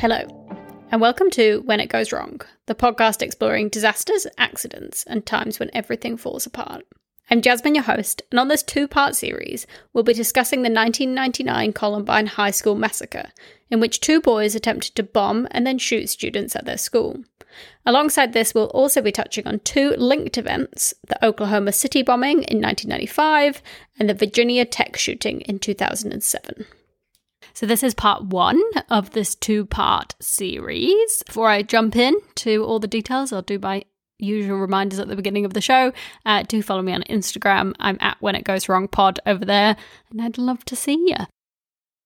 Hello, and welcome to When It Goes Wrong, the podcast exploring disasters, accidents, and times when everything falls apart. I'm Jasmine, your host, and on this two part series, we'll be discussing the 1999 Columbine High School massacre, in which two boys attempted to bomb and then shoot students at their school. Alongside this, we'll also be touching on two linked events the Oklahoma City bombing in 1995 and the Virginia Tech shooting in 2007. So, this is part one of this two part series. Before I jump in to all the details, I'll do my usual reminders at the beginning of the show. Uh, do follow me on Instagram. I'm at When It Goes Wrong Pod over there, and I'd love to see you.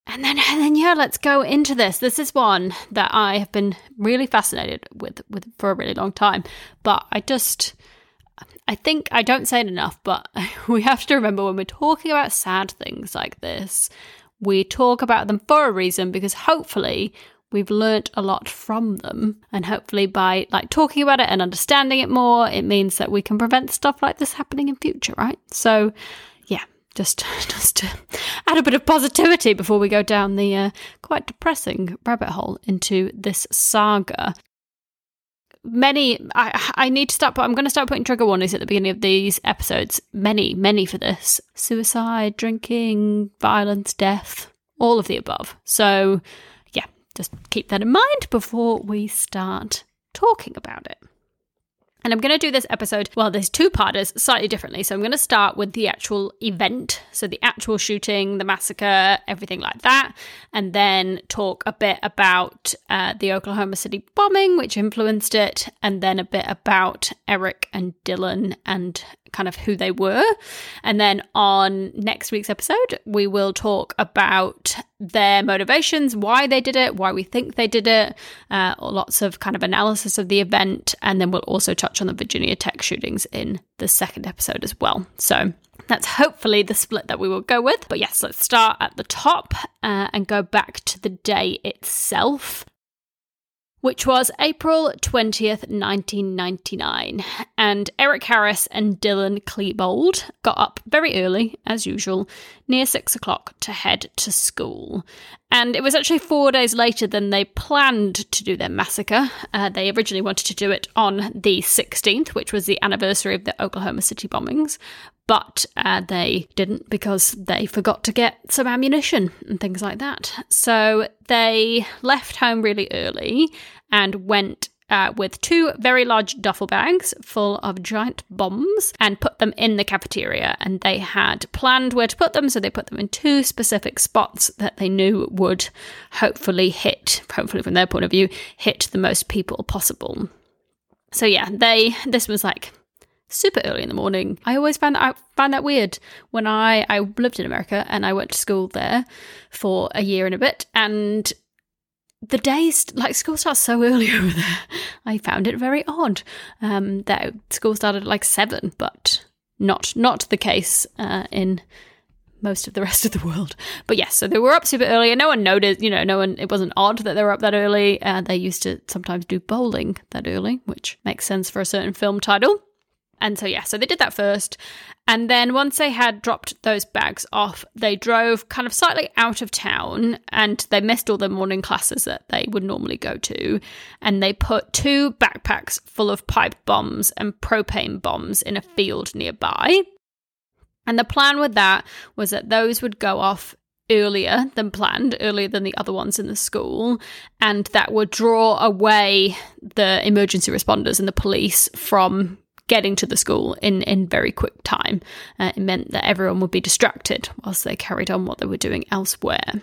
And then, and then, yeah, let's go into this. This is one that I have been really fascinated with, with for a really long time. But I just, I think I don't say it enough. But we have to remember when we're talking about sad things like this, we talk about them for a reason because hopefully we've learnt a lot from them. And hopefully by like talking about it and understanding it more it means that we can prevent stuff like this happening in future right? So yeah just just to add a bit of positivity before we go down the uh, quite depressing rabbit hole into this saga many I, I need to start i'm going to start putting trigger warnings at the beginning of these episodes. Many many for this. Suicide drinking violence death all of the above. So yeah just keep that in mind before we start talking about it and I'm going to do this episode, well, there's two parters slightly differently. So I'm going to start with the actual event. So the actual shooting, the massacre, everything like that. And then talk a bit about uh, the Oklahoma City bombing, which influenced it. And then a bit about Eric and Dylan and kind of who they were. And then on next week's episode, we will talk about their motivations, why they did it, why we think they did it, uh, lots of kind of analysis of the event. And then we'll also touch on the Virginia Tech shootings in the second episode as well. So that's hopefully the split that we will go with. But yes, let's start at the top uh, and go back to the day itself which was April 20th, 1999. And Eric Harris and Dylan Klebold got up very early, as usual, near six o'clock to head to school. And it was actually four days later than they planned to do their massacre. Uh, they originally wanted to do it on the 16th, which was the anniversary of the Oklahoma City bombings. But uh, they didn't because they forgot to get some ammunition and things like that. So they left home really early and went uh, with two very large duffel bags full of giant bombs and put them in the cafeteria. And they had planned where to put them, so they put them in two specific spots that they knew would hopefully hit, hopefully from their point of view, hit the most people possible. So yeah, they this was like super early in the morning. I always found that I found that weird when I I lived in America and I went to school there for a year and a bit and the days like school starts so early over there. I found it very odd um, that school started at like seven, but not not the case uh, in most of the rest of the world. But yes, so they were up super early, and no one noticed. You know, no one. It wasn't odd that they were up that early. Uh, they used to sometimes do bowling that early, which makes sense for a certain film title. And so, yeah, so they did that first. And then once they had dropped those bags off, they drove kind of slightly out of town and they missed all the morning classes that they would normally go to. And they put two backpacks full of pipe bombs and propane bombs in a field nearby. And the plan with that was that those would go off earlier than planned, earlier than the other ones in the school, and that would draw away the emergency responders and the police from getting to the school in, in very quick time. Uh, it meant that everyone would be distracted whilst they carried on what they were doing elsewhere.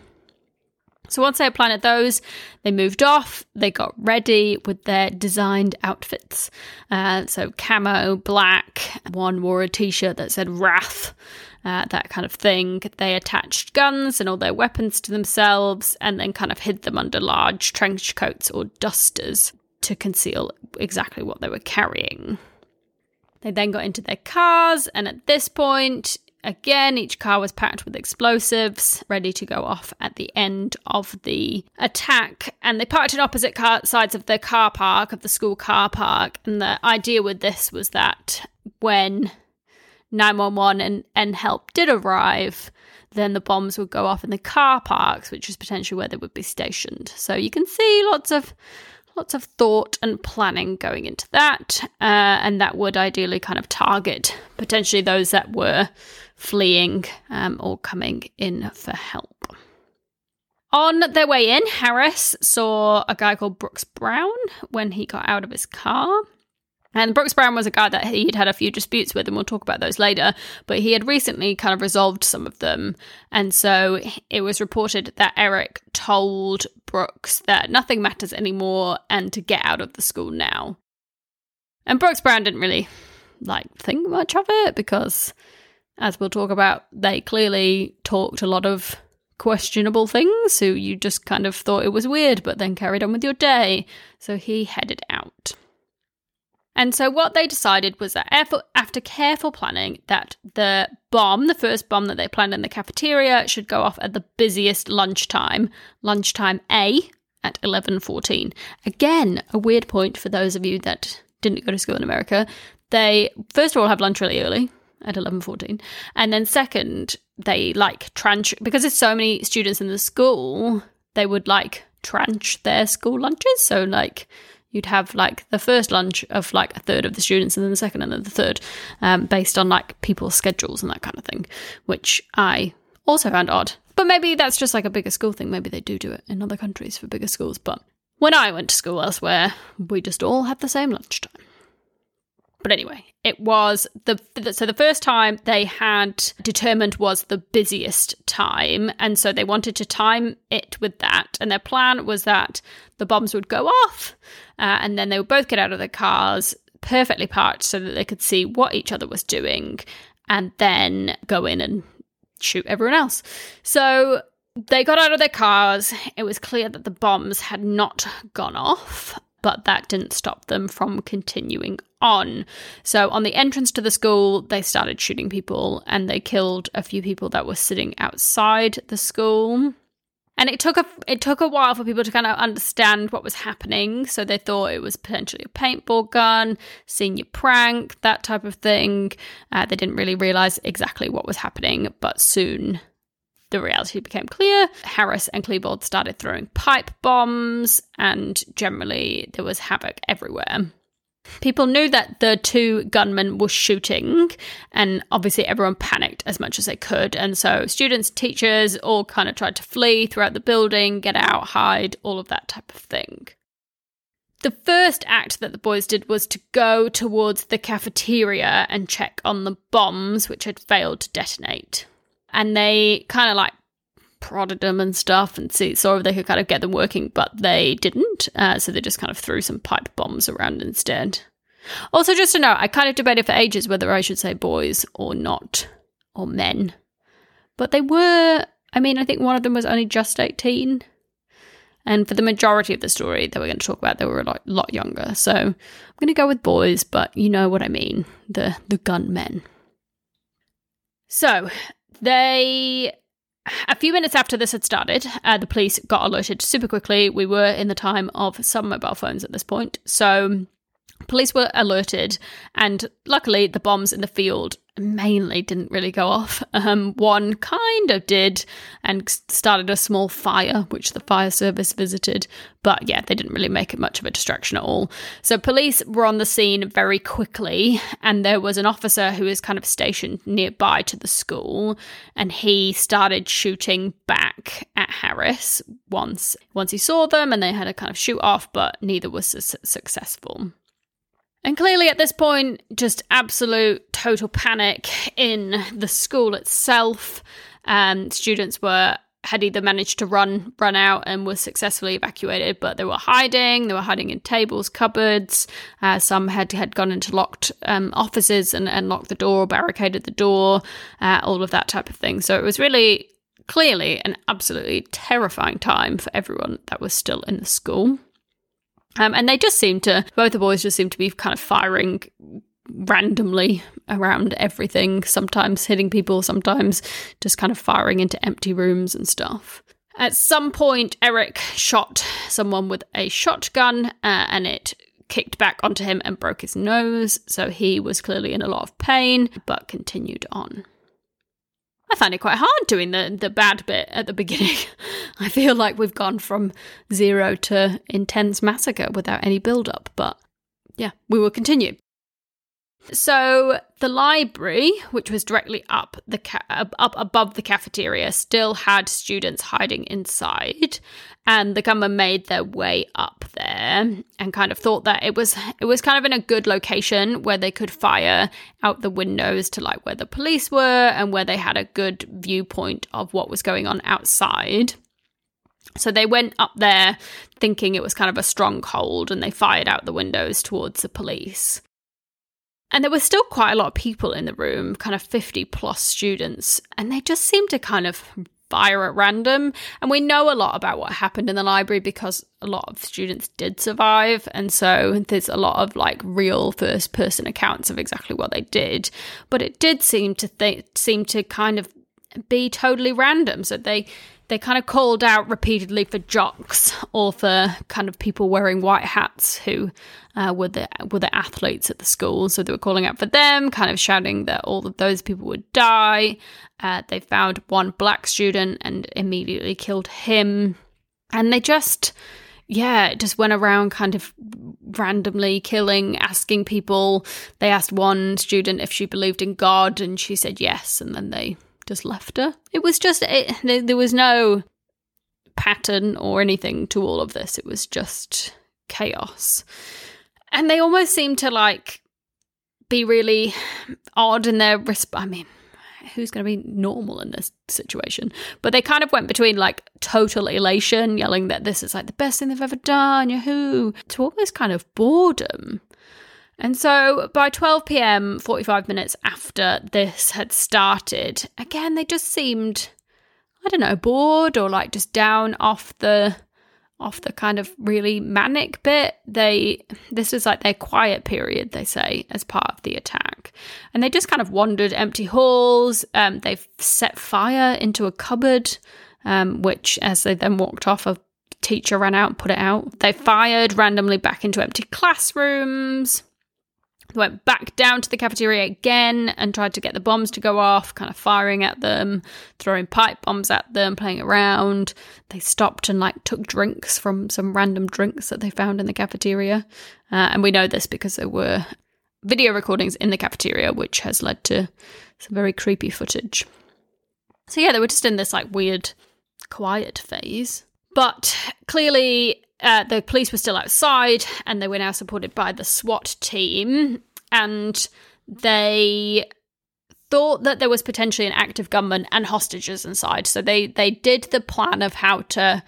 So once they had planted those, they moved off. They got ready with their designed outfits. Uh, so camo, black. One wore a t-shirt that said "Wrath," uh, that kind of thing. They attached guns and all their weapons to themselves, and then kind of hid them under large trench coats or dusters to conceal exactly what they were carrying. They then got into their cars, and at this point, again, each car was packed with explosives, ready to go off at the end of the attack. And they parked in opposite car- sides of the car park, of the school car park. And the idea with this was that when 911 and, and help did arrive, then the bombs would go off in the car parks, which is potentially where they would be stationed. So you can see lots of lots of thought and planning going into that, uh, and that would ideally kind of target potentially those that were fleeing um, or coming in for help. On their way in, Harris saw a guy called Brooks Brown when he got out of his car. And Brooks Brown was a guy that he'd had a few disputes with, and we'll talk about those later. But he had recently kind of resolved some of them. And so it was reported that Eric told Brooks that nothing matters anymore and to get out of the school now. And Brooks Brown didn't really like think much of it because, as we'll talk about, they clearly talked a lot of questionable things. So you just kind of thought it was weird, but then carried on with your day. So he headed out. And so what they decided was that after careful planning, that the bomb, the first bomb that they planned in the cafeteria, should go off at the busiest lunchtime, lunchtime A at 11:14. Again, a weird point for those of you that didn't go to school in America. They first of all have lunch really early at 11:14, and then second, they like tranche because there's so many students in the school, they would like tranche their school lunches. So like you'd have like the first lunch of like a third of the students and then the second and then the third um, based on like people's schedules and that kind of thing which i also found odd. But maybe that's just like a bigger school thing. Maybe they do do it in other countries for bigger schools. But when i went to school elsewhere we just all had the same lunchtime but anyway, it was the so the first time they had determined was the busiest time, and so they wanted to time it with that. And their plan was that the bombs would go off, uh, and then they would both get out of their cars, perfectly parked, so that they could see what each other was doing, and then go in and shoot everyone else. So they got out of their cars. It was clear that the bombs had not gone off but that didn't stop them from continuing on. So, on the entrance to the school, they started shooting people and they killed a few people that were sitting outside the school. And it took a it took a while for people to kind of understand what was happening. So they thought it was potentially a paintball gun, senior prank, that type of thing. Uh, they didn't really realize exactly what was happening, but soon the reality became clear. Harris and Klebold started throwing pipe bombs, and generally there was havoc everywhere. People knew that the two gunmen were shooting, and obviously everyone panicked as much as they could. And so students, teachers all kind of tried to flee throughout the building, get out, hide, all of that type of thing. The first act that the boys did was to go towards the cafeteria and check on the bombs, which had failed to detonate and they kind of like prodded them and stuff and see saw if they could kind of get them working, but they didn't. Uh, so they just kind of threw some pipe bombs around instead. Also, just to note, I kind of debated for ages whether I should say boys or not, or men. But they were, I mean, I think one of them was only just 18. And for the majority of the story that we're going to talk about, they were a lot, lot younger. So I'm going to go with boys, but you know what I mean the, the gunmen. So they a few minutes after this had started, uh, the police got alerted super quickly. We were in the time of some mobile phones at this point. So Police were alerted, and luckily, the bombs in the field mainly didn't really go off. Um, one kind of did and started a small fire, which the fire service visited, but yeah, they didn't really make it much of a distraction at all. So, police were on the scene very quickly, and there was an officer who was kind of stationed nearby to the school, and he started shooting back at Harris once once he saw them, and they had a kind of shoot off, but neither was su- successful. And clearly, at this point, just absolute total panic in the school itself. Um, students were had either managed to run run out and were successfully evacuated, but they were hiding. They were hiding in tables, cupboards. Uh, some had had gone into locked um, offices and, and locked the door, or barricaded the door, uh, all of that type of thing. So it was really clearly an absolutely terrifying time for everyone that was still in the school. Um, and they just seem to, both the boys just seem to be kind of firing randomly around everything, sometimes hitting people, sometimes just kind of firing into empty rooms and stuff. At some point, Eric shot someone with a shotgun uh, and it kicked back onto him and broke his nose, so he was clearly in a lot of pain but continued on. I find it quite hard doing the the bad bit at the beginning. I feel like we've gone from zero to intense massacre without any build up, but yeah, we will continue. So the library, which was directly up the ca- uh, up above the cafeteria, still had students hiding inside, and the gunmen made their way up there and kind of thought that it was it was kind of in a good location where they could fire out the windows to like where the police were and where they had a good viewpoint of what was going on outside. So they went up there thinking it was kind of a stronghold and they fired out the windows towards the police. And there were still quite a lot of people in the room, kind of 50 plus students, and they just seemed to kind of fire at random. And we know a lot about what happened in the library because a lot of students did survive. And so there's a lot of like real first person accounts of exactly what they did. But it did seem to th- seem to kind of be totally random. So they they kind of called out repeatedly for jocks or for kind of people wearing white hats who uh, were the were the athletes at the school. So they were calling out for them, kind of shouting that all of those people would die. Uh, they found one black student and immediately killed him, and they just yeah, just went around kind of randomly killing, asking people. They asked one student if she believed in God, and she said yes, and then they just left her. It was just, it, there was no pattern or anything to all of this. It was just chaos. And they almost seemed to like be really odd in their resp- I mean, who's going to be normal in this situation? But they kind of went between like total elation, yelling that this is like the best thing they've ever done, yahoo, to almost kind of boredom. And so by 12 pm, 45 minutes after this had started, again, they just seemed, I don't know, bored or like just down off the off the kind of really manic bit. They this was like their quiet period they say as part of the attack. And they just kind of wandered empty halls. Um, they've set fire into a cupboard um, which as they then walked off a teacher ran out and put it out. They fired randomly back into empty classrooms went back down to the cafeteria again and tried to get the bombs to go off, kind of firing at them, throwing pipe bombs at them, playing around. They stopped and like took drinks from some random drinks that they found in the cafeteria. Uh, and we know this because there were video recordings in the cafeteria, which has led to some very creepy footage. So yeah, they were just in this like weird quiet phase. But clearly, uh, the police were still outside and they were now supported by the SWAT team. And they thought that there was potentially an active gunman and hostages inside. So they, they did the plan of how to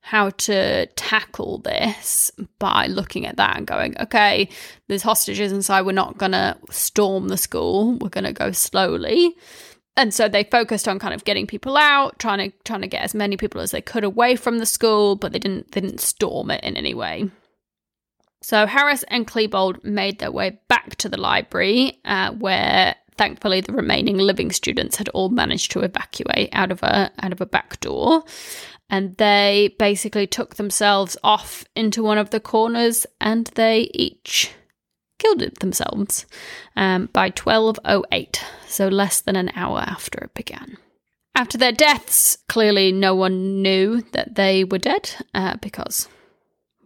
how to tackle this by looking at that and going, okay, there's hostages inside. We're not going to storm the school. We're going to go slowly and so they focused on kind of getting people out, trying to trying to get as many people as they could away from the school, but they didn't they didn't storm it in any way. So Harris and Klebold made their way back to the library, uh, where thankfully the remaining living students had all managed to evacuate out of a out of a back door, and they basically took themselves off into one of the corners, and they each killed themselves um, by 1208, so less than an hour after it began. After their deaths, clearly no one knew that they were dead uh, because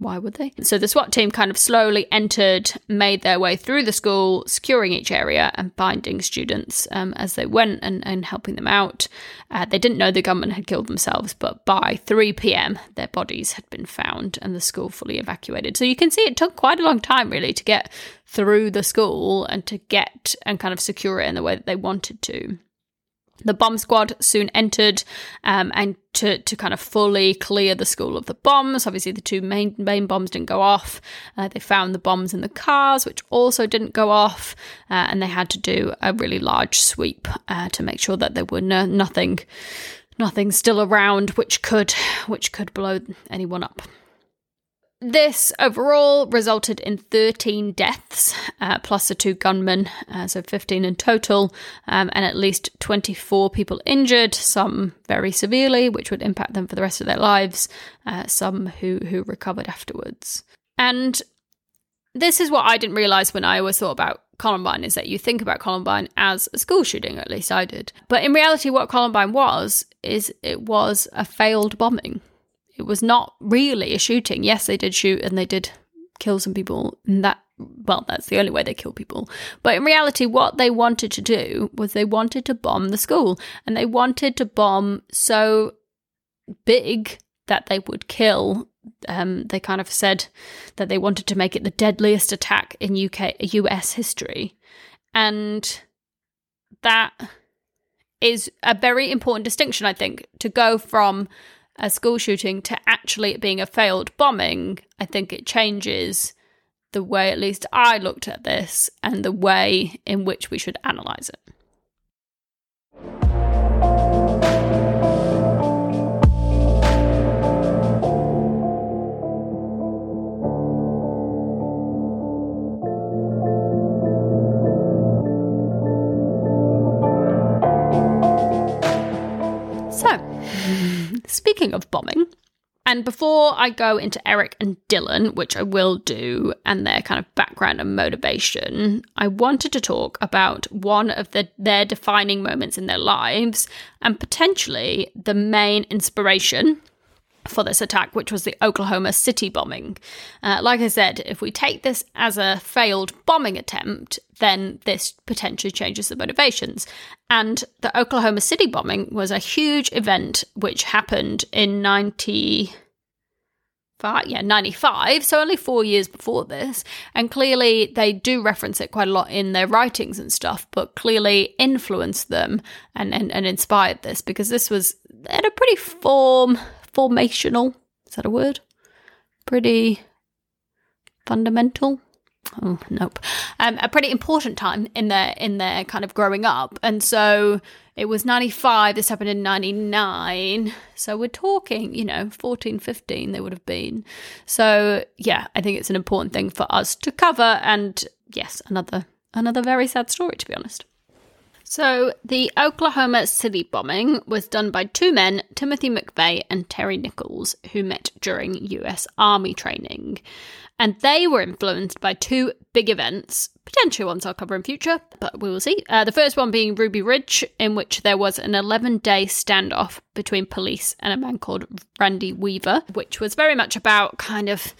why would they? So the SWAT team kind of slowly entered, made their way through the school, securing each area and binding students um, as they went and, and helping them out. Uh, they didn't know the gunmen had killed themselves, but by 3 pm, their bodies had been found and the school fully evacuated. So you can see it took quite a long time, really, to get through the school and to get and kind of secure it in the way that they wanted to. The bomb squad soon entered um, and to, to kind of fully clear the school of the bombs. Obviously, the two main main bombs didn't go off. Uh, they found the bombs in the cars, which also didn't go off, uh, and they had to do a really large sweep uh, to make sure that there were no, nothing nothing still around which could which could blow anyone up. This overall resulted in 13 deaths, uh, plus the two gunmen, uh, so 15 in total, um, and at least 24 people injured, some very severely, which would impact them for the rest of their lives, uh, some who, who recovered afterwards. And this is what I didn't realize when I always thought about Columbine is that you think about Columbine as a school shooting, at least I did. But in reality, what Columbine was is it was a failed bombing. It was not really a shooting. Yes, they did shoot and they did kill some people, and that well, that's the only way they kill people. But in reality, what they wanted to do was they wanted to bomb the school, and they wanted to bomb so big that they would kill. Um, they kind of said that they wanted to make it the deadliest attack in UK US history, and that is a very important distinction, I think, to go from a school shooting to actually it being a failed bombing. I think it changes the way at least I looked at this and the way in which we should analyze it. So, speaking of bombing, and before I go into Eric and Dylan, which I will do, and their kind of background and motivation, I wanted to talk about one of the, their defining moments in their lives and potentially the main inspiration for this attack, which was the Oklahoma City bombing. Uh, like I said, if we take this as a failed bombing attempt, then this potentially changes the motivations. And the Oklahoma City bombing was a huge event which happened in 90 yeah, 95, so only four years before this. And clearly, they do reference it quite a lot in their writings and stuff, but clearly influenced them and, and, and inspired this because this was at a pretty form formational. Is that a word? Pretty fundamental. Oh nope. Um, a pretty important time in their in their kind of growing up, and so it was 95 this happened in 99 so we're talking you know 14 15 they would have been so yeah i think it's an important thing for us to cover and yes another another very sad story to be honest so, the Oklahoma City bombing was done by two men, Timothy McVeigh and Terry Nichols, who met during US Army training. And they were influenced by two big events, potentially ones I'll cover in future, but we will see. Uh, the first one being Ruby Ridge, in which there was an 11 day standoff between police and a man called Randy Weaver, which was very much about kind of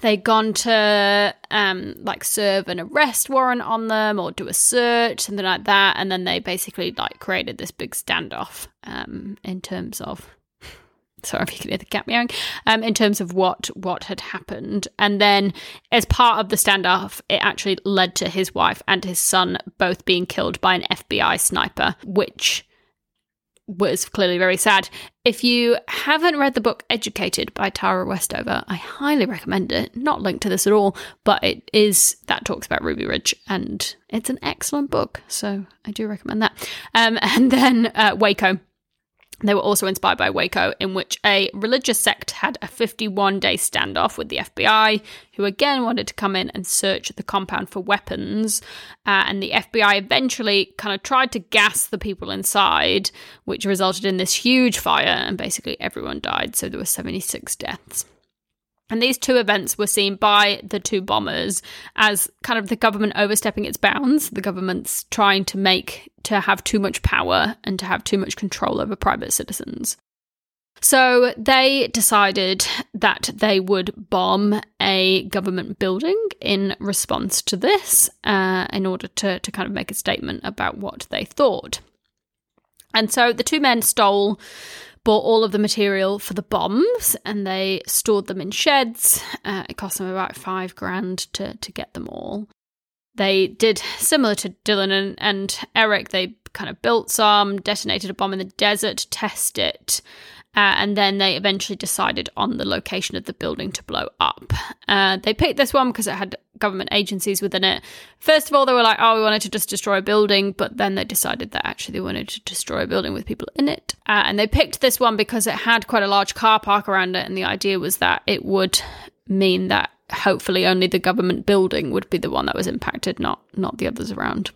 they'd gone to um, like serve an arrest warrant on them or do a search, something like that, and then they basically like created this big standoff um, in terms of. Sorry if you can hear the cat meowing. Um, in terms of what what had happened, and then as part of the standoff, it actually led to his wife and his son both being killed by an FBI sniper, which was clearly very sad. If you haven't read the book Educated by Tara Westover, I highly recommend it. Not linked to this at all, but it is that talks about Ruby Ridge, and it's an excellent book. So I do recommend that. Um, and then uh, Waco. They were also inspired by Waco, in which a religious sect had a 51 day standoff with the FBI, who again wanted to come in and search the compound for weapons. Uh, and the FBI eventually kind of tried to gas the people inside, which resulted in this huge fire, and basically everyone died. So there were 76 deaths. And these two events were seen by the two bombers as kind of the government overstepping its bounds, the government's trying to make to have too much power and to have too much control over private citizens. So they decided that they would bomb a government building in response to this, uh, in order to, to kind of make a statement about what they thought. And so the two men stole bought all of the material for the bombs and they stored them in sheds. Uh, it cost them about five grand to, to get them all. They did similar to Dylan and, and Eric, they kind of built some, detonated a bomb in the desert to test it, uh, and then they eventually decided on the location of the building to blow up. Uh, they picked this one because it had government agencies within it. First of all, they were like, oh, we wanted to just destroy a building, but then they decided that actually they wanted to destroy a building with people in it. Uh, and they picked this one because it had quite a large car park around it, and the idea was that it would mean that hopefully only the government building would be the one that was impacted, not not the others around.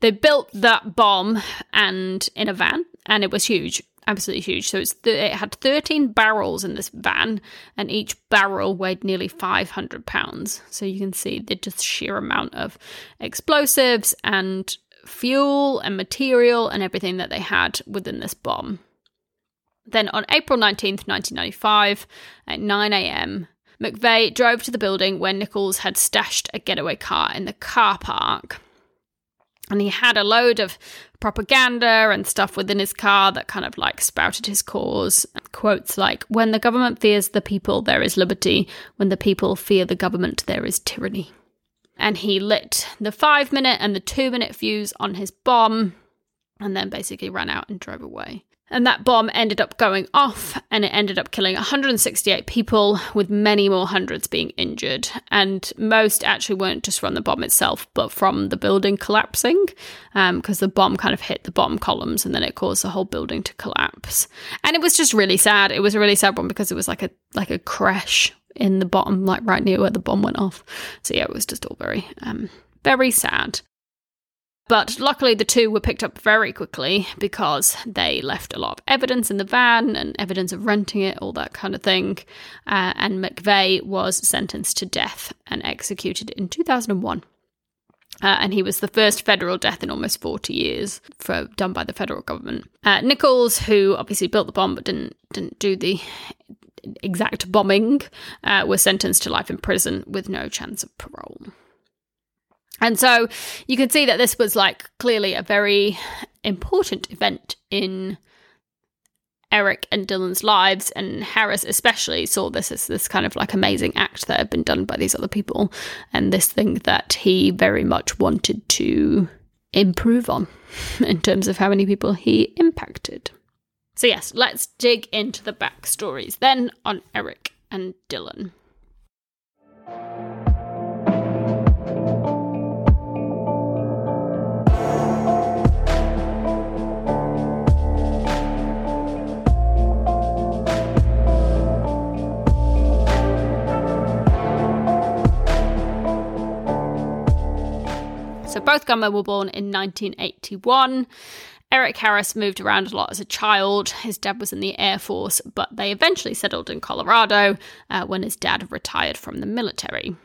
They built that bomb and in a van, and it was huge absolutely huge. So it's th- it had 13 barrels in this van, and each barrel weighed nearly 500 pounds. So you can see the just sheer amount of explosives and fuel and material and everything that they had within this bomb. Then on April 19th, 1995, at 9 a.m., McVeigh drove to the building where Nichols had stashed a getaway car in the car park. And he had a load of propaganda and stuff within his car that kind of like spouted his cause. Quotes like, When the government fears the people, there is liberty. When the people fear the government, there is tyranny. And he lit the five minute and the two minute fuse on his bomb and then basically ran out and drove away. And that bomb ended up going off and it ended up killing 168 people, with many more hundreds being injured. And most actually weren't just from the bomb itself, but from the building collapsing, because um, the bomb kind of hit the bottom columns and then it caused the whole building to collapse. And it was just really sad. It was a really sad one because it was like a like a crash in the bottom, like right near where the bomb went off. So yeah, it was just all very um, very sad. But luckily, the two were picked up very quickly because they left a lot of evidence in the van and evidence of renting it, all that kind of thing. Uh, and McVeigh was sentenced to death and executed in 2001. Uh, and he was the first federal death in almost 40 years for done by the federal government. Uh, Nichols, who obviously built the bomb but didn't didn't do the exact bombing, uh, was sentenced to life in prison with no chance of parole. And so you can see that this was like clearly a very important event in Eric and Dylan's lives, and Harris especially saw this as this kind of like amazing act that had been done by these other people, and this thing that he very much wanted to improve on in terms of how many people he impacted. So, yes, let's dig into the backstories then on Eric and Dylan. So both gunmen were born in 1981. Eric Harris moved around a lot as a child. His dad was in the Air Force, but they eventually settled in Colorado uh, when his dad retired from the military.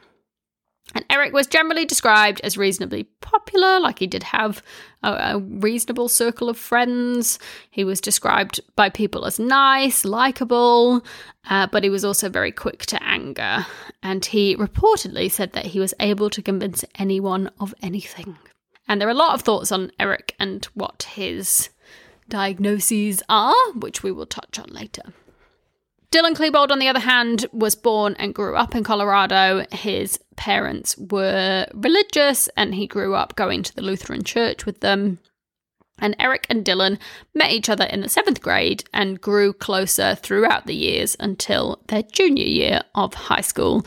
And Eric was generally described as reasonably popular, like he did have a, a, reasonable circle of friends. He was described by people as nice, likable, uh, but he was also very quick to anger. And he reportedly said that he was able to convince anyone of anything. And there are a lot of thoughts on Eric and what his diagnoses are, which we will touch on later. Dylan Klebold, on the other hand, was born and grew up in Colorado. His parents were religious and he grew up going to the Lutheran church with them. And Eric and Dylan met each other in the seventh grade and grew closer throughout the years until their junior year of high school.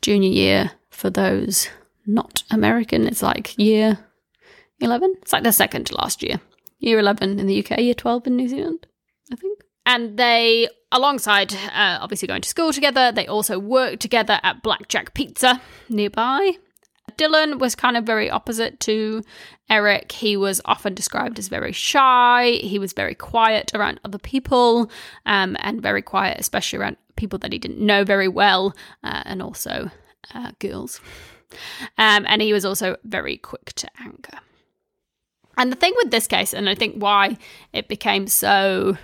Junior year, for those not American, it's like year 11. It's like the second to last year. Year 11 in the UK, year 12 in New Zealand, I think. And they, alongside uh, obviously going to school together, they also worked together at Blackjack Pizza nearby. Dylan was kind of very opposite to Eric. He was often described as very shy. He was very quiet around other people um, and very quiet, especially around people that he didn't know very well uh, and also uh, girls. Um, and he was also very quick to anger. And the thing with this case, and I think why it became so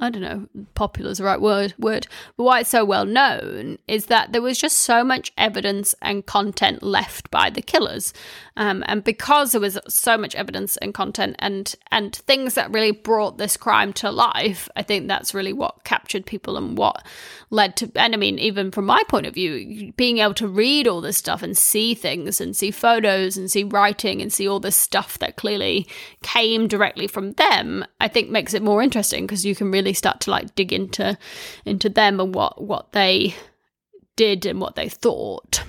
I don't know, popular is the right word, word, but why it's so well known is that there was just so much evidence and content left by the killers. Um, and because there was so much evidence and content and, and things that really brought this crime to life, I think that's really what captured people and what led to, and I mean, even from my point of view, being able to read all this stuff and see things and see photos and see writing and see all this stuff that clearly came directly from them, I think makes it more interesting because you can really really start to like dig into into them and what what they did and what they thought.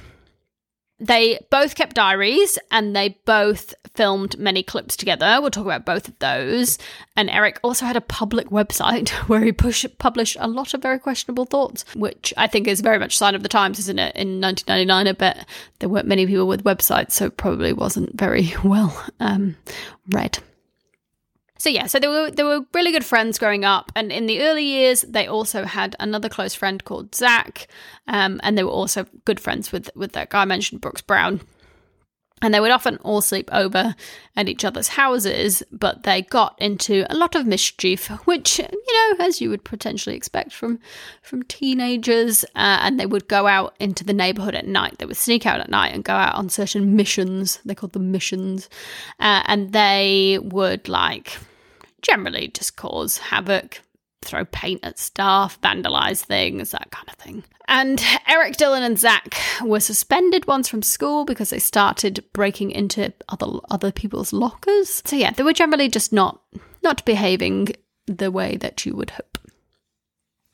They both kept diaries and they both filmed many clips together. We'll talk about both of those. And Eric also had a public website where he push, published a lot of very questionable thoughts, which I think is very much sign of the times, isn't it? In 1999, I bet there weren't many people with websites, so probably wasn't very well um, read. So yeah, so they were they were really good friends growing up, and in the early years, they also had another close friend called Zach, um, and they were also good friends with with that guy I mentioned, Brooks Brown. And they would often all sleep over at each other's houses, but they got into a lot of mischief, which you know, as you would potentially expect from from teenagers. Uh, and they would go out into the neighborhood at night. They would sneak out at night and go out on certain missions. They called them missions, uh, and they would like generally just cause havoc, throw paint at stuff, vandalize things, that kind of thing. And Eric, Dylan, and Zach were suspended once from school because they started breaking into other other people's lockers. So yeah, they were generally just not not behaving the way that you would hope.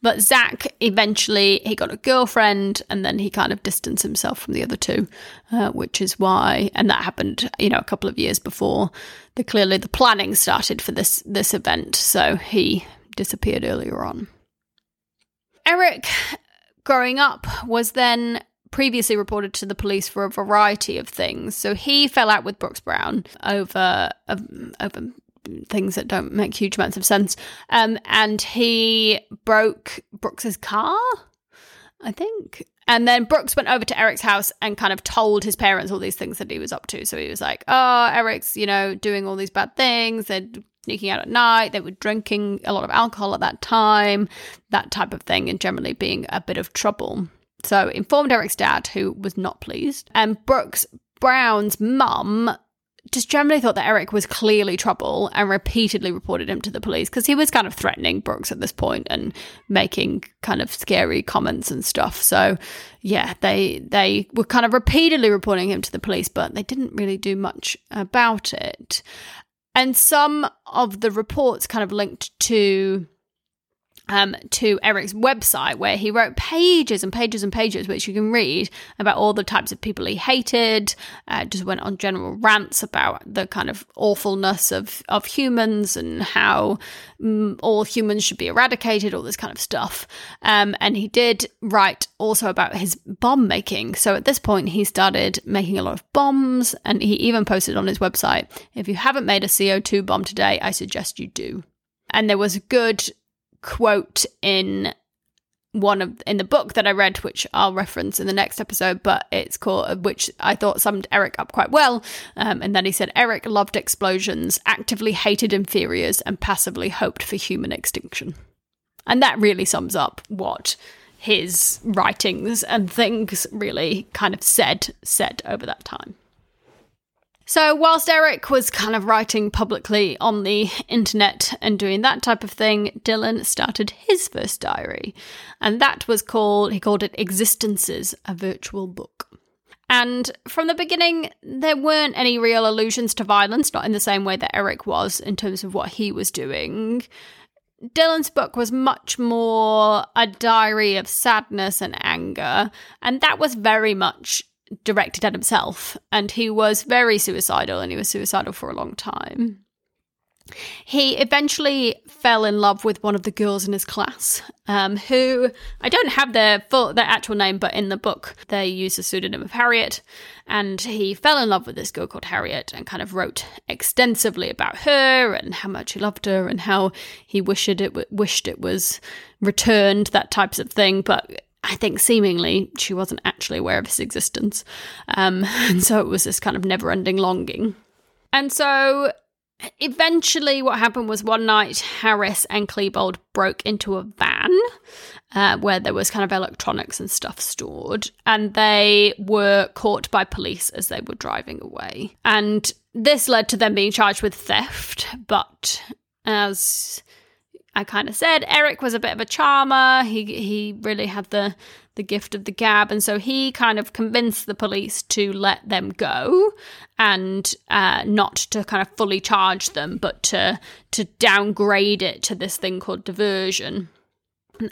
But Zach eventually he got a girlfriend, and then he kind of distanced himself from the other two, uh, which is why, and that happened, you know, a couple of years before the clearly the planning started for this this event. So he disappeared earlier on. Eric, growing up, was then previously reported to the police for a variety of things. So he fell out with Brooks Brown over um, over things that don't make huge amounts of sense. Um, and he broke Brooks's car, I think. And then Brooks went over to Eric's house and kind of told his parents all these things that he was up to. So he was like, "Oh, Eric's, you know, doing all these bad things. They're sneaking out at night. They were drinking a lot of alcohol at that time, that type of thing, and generally being a bit of trouble." So informed Eric's dad, who was not pleased. And Brooks Brown's mum just generally thought that Eric was clearly trouble and repeatedly reported him to the police because he was kind of threatening Brooks at this point and making kind of scary comments and stuff. So yeah, they they were kind of repeatedly reporting him to the police, but they didn't really do much about it. And some of the reports kind of linked to um, to Eric's website where he wrote pages and pages and pages, which you can read about all the types of people he hated. Uh, just went on general rants about the kind of awfulness of, of humans and how um, all humans should be eradicated, all this kind of stuff. Um, and he did write also about his bomb making. So at this point, he started making a lot of bombs and he even posted on his website if you haven't made a CO2 bomb today, I suggest you do. And there was a good quote in one of in the book that I read, which I'll reference in the next episode, but it's called which I thought summed Eric up quite well. Um, and then he said Eric loved explosions, actively hated inferiors, and passively hoped for human extinction. And that really sums up what his writings and things really kind of said said over that time. So, whilst Eric was kind of writing publicly on the internet and doing that type of thing, Dylan started his first diary. And that was called, he called it Existences, a Virtual Book. And from the beginning, there weren't any real allusions to violence, not in the same way that Eric was in terms of what he was doing. Dylan's book was much more a diary of sadness and anger, and that was very much directed at himself, and he was very suicidal, and he was suicidal for a long time. He eventually fell in love with one of the girls in his class, um, who I don't have their full their actual name, but in the book they use the pseudonym of Harriet. And he fell in love with this girl called Harriet, and kind of wrote extensively about her and how much he loved her and how he wished it wished it was returned, that types of thing. But I think seemingly she wasn't actually aware of his existence. Um, and so it was this kind of never ending longing. And so eventually, what happened was one night, Harris and Klebold broke into a van uh, where there was kind of electronics and stuff stored, and they were caught by police as they were driving away. And this led to them being charged with theft, but as I kind of said Eric was a bit of a charmer. He he really had the the gift of the gab, and so he kind of convinced the police to let them go and uh, not to kind of fully charge them, but to to downgrade it to this thing called diversion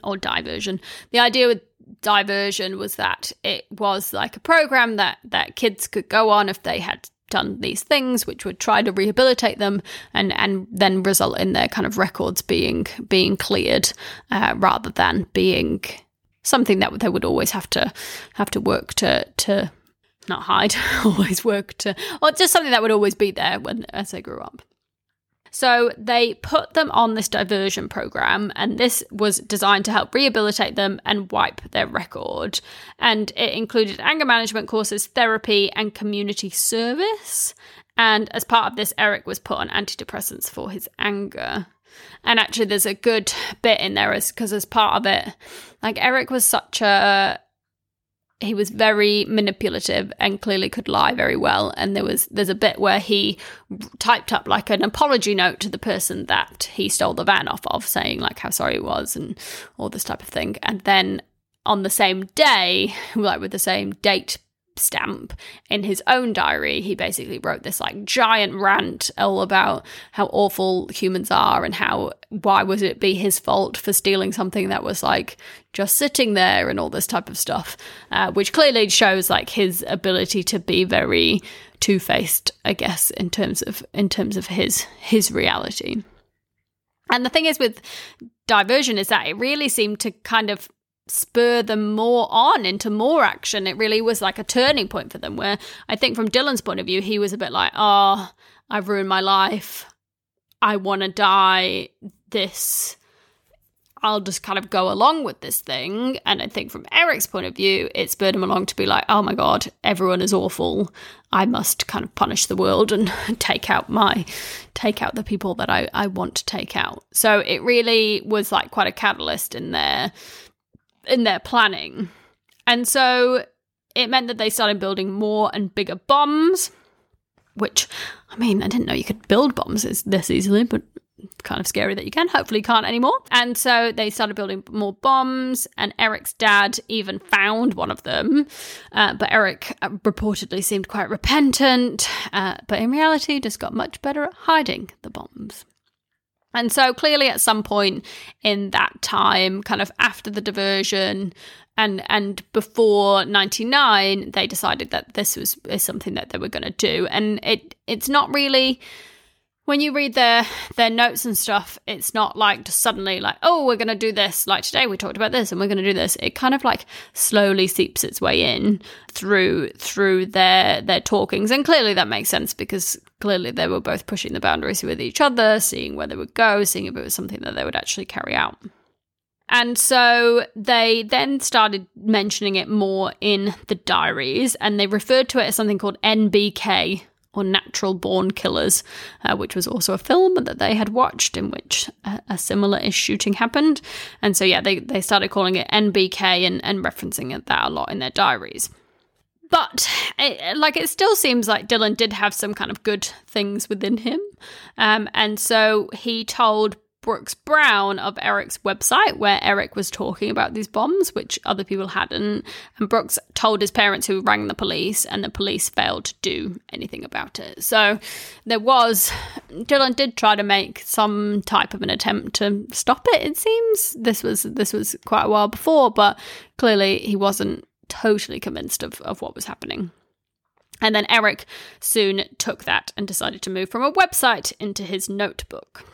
or diversion. The idea with diversion was that it was like a program that that kids could go on if they had done these things which would try to rehabilitate them and and then result in their kind of records being being cleared uh, rather than being something that they would always have to have to work to to not hide always work to or just something that would always be there when as they grew up So they put them on this diversion program, and this was designed to help rehabilitate them and wipe their record. And it included anger management courses, therapy, and community service. And as part of this, Eric was put on antidepressants for his anger. And actually, there's a good bit in there because as part of it, like Eric was such a he was very manipulative and clearly could lie very well. And there was there's a bit where he typed up like an apology note to the person that he stole the van off of saying like how sorry he was and all this type of thing. And then on the same day like with the same date stamp in his own diary. He basically wrote this like giant rant all about how awful humans are and how why would it be his fault for stealing something that was like just sitting there and all this type of stuff uh, which clearly shows like his ability to be very two-faced i guess in terms of in terms of his his reality. And the thing is with diversion is that it really seemed to kind of spur them more on into more action. It really was like a turning point for them where I think from Dylan's point of view, he was a bit like, oh, I've ruined my life. I want to die. This, I'll just kind of go along with this thing. And I think from Eric's point of view, it spurred him along to be like, oh my God, everyone is awful. I must kind of punish the world and take out my, take out the people that I, I want to take out. So it really was like quite a catalyst in there in their planning. And so it meant that they started building more and bigger bombs, which, I mean, I didn't know you could build bombs this easily, but kind of scary that you can. Hopefully, can't anymore. And so they started building more bombs, and Eric's dad even found one of them. Uh, but Eric reportedly seemed quite repentant, uh, but in reality, just got much better at hiding the bombs. And so clearly at some point in that time, kind of after the diversion and and before 99, they decided that this was is something that they were going to do. And it it's not really when you read their their notes and stuff, it's not like just suddenly like, oh, we're gonna do this. Like today we talked about this and we're gonna do this. It kind of like slowly seeps its way in through through their their talkings. And clearly that makes sense because clearly they were both pushing the boundaries with each other, seeing where they would go, seeing if it was something that they would actually carry out. And so they then started mentioning it more in the diaries, and they referred to it as something called NBK, or Natural Born Killers, uh, which was also a film that they had watched in which a, a similar ish shooting happened. And so, yeah, they, they started calling it NBK and, and referencing it that a lot in their diaries. But it, like it still seems like Dylan did have some kind of good things within him, um, and so he told Brooks Brown of Eric's website, where Eric was talking about these bombs, which other people hadn't. And Brooks told his parents, who rang the police, and the police failed to do anything about it. So there was, Dylan did try to make some type of an attempt to stop it. It seems this was this was quite a while before, but clearly he wasn't totally convinced of, of what was happening. And then Eric soon took that and decided to move from a website into his notebook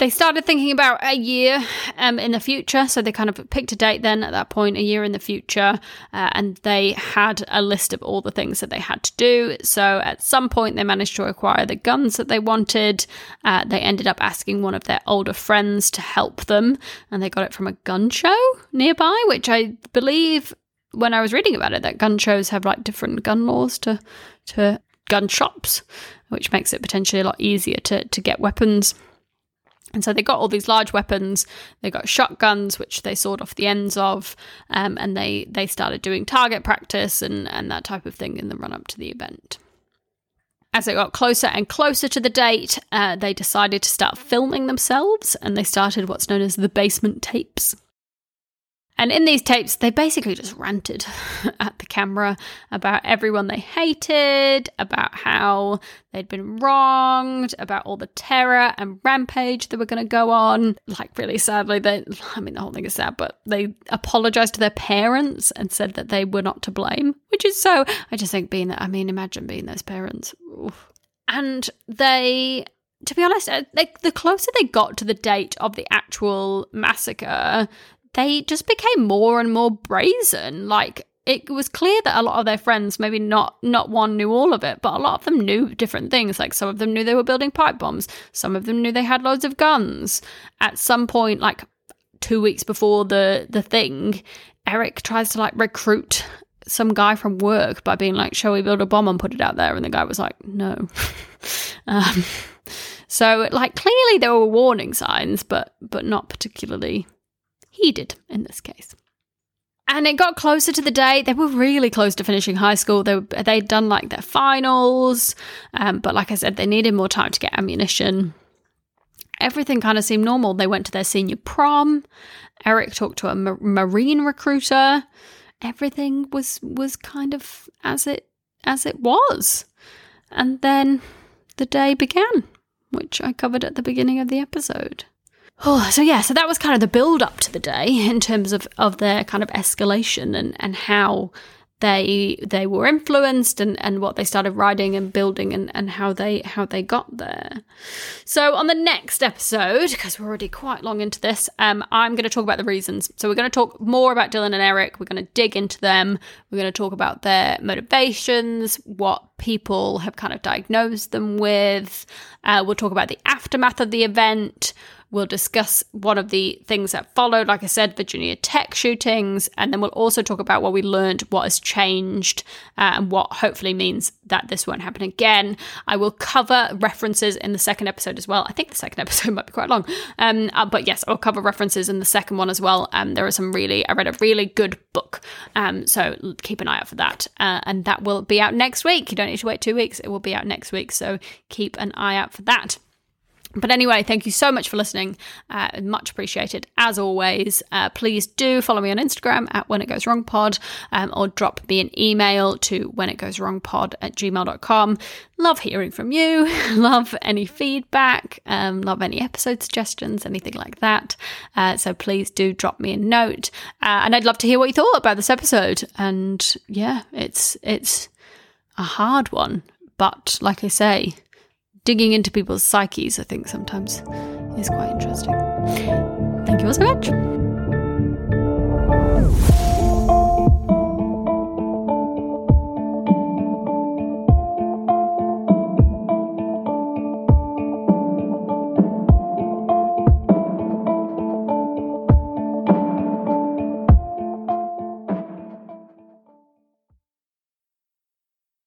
they started thinking about a year um, in the future. So they kind of picked a date then at that point, a year in the future, uh, and they had a list of all the things that they had to do. So at some point, they managed to acquire the guns that they wanted. Uh, they ended up asking one of their older friends to help them, and they got it from a gun show nearby, which I believe when I was reading about it, that gun shows have like different gun laws to to gun shops, which makes it potentially a lot easier to to get weapons. And so they got all these large weapons. They got shotguns, which they sawed off the ends of, um, and they they started doing target practice and and that type of thing in the run up to the event. As it got closer and closer to the date, uh, they decided to start filming themselves, and they started what's known as the basement tapes. And in these tapes, they basically just ranted at the camera about everyone they hated, about how they'd been wronged, about all the terror and rampage that were going to go on. Like, really sadly, they, I mean, the whole thing is sad, but they apologized to their parents and said that they were not to blame, which is so, I just think being that, I mean, imagine being those parents. Oof. And they to be honest, uh, like the closer they got to the date of the actual massacre, they just became more and more brazen. Like, it was clear that a lot of their friends, maybe not not one knew all of it, but a lot of them knew different things. Like some of them knew they were building pipe bombs, some of them knew they had loads of guns. At some point, like two weeks before the the thing, Eric tries to like recruit some guy from work by being like, "Shall we build a bomb and put it out there?" And the guy was like, "No." um, so, like, clearly there were warning signs, but but not particularly heeded in this case. And it got closer to the day. They were really close to finishing high school. They they'd done like their finals, um, but like I said, they needed more time to get ammunition. Everything kind of seemed normal. They went to their senior prom. Eric talked to a ma- marine recruiter. Everything was was kind of as it as it was. And then the day began, which I covered at the beginning of the episode. Oh, so yeah, so that was kind of the build up to the day in terms of, of their kind of escalation and, and how they they were influenced and, and what they started writing and building and, and how they how they got there. So on the next episode, because we're already quite long into this, um, I'm going to talk about the reasons. So we're going to talk more about Dylan and Eric. We're going to dig into them. We're going to talk about their motivations, what people have kind of diagnosed them with. Uh, we'll talk about the aftermath of the event. We'll discuss one of the things that followed, like I said, Virginia Tech shootings, and then we'll also talk about what we learned, what has changed, uh, and what hopefully means that this won't happen again. I will cover references in the second episode as well. I think the second episode might be quite long, um, uh, but yes, I'll cover references in the second one as well. Um, there are some really, I read a really good book, um, so keep an eye out for that, uh, and that will be out next week. You don't need to wait two weeks; it will be out next week, so keep an eye out for that. But anyway, thank you so much for listening. Uh, much appreciated as always. Uh, please do follow me on Instagram at when it goes wrong pod um, or drop me an email to when it goes wrong pod at gmail.com. Love hearing from you. love any feedback. Um, love any episode suggestions, anything like that. Uh, so please do drop me a note. Uh, and I'd love to hear what you thought about this episode. And yeah, it's, it's a hard one. But like I say, digging into people's psyches, I think sometimes is quite interesting. Thank you all so much.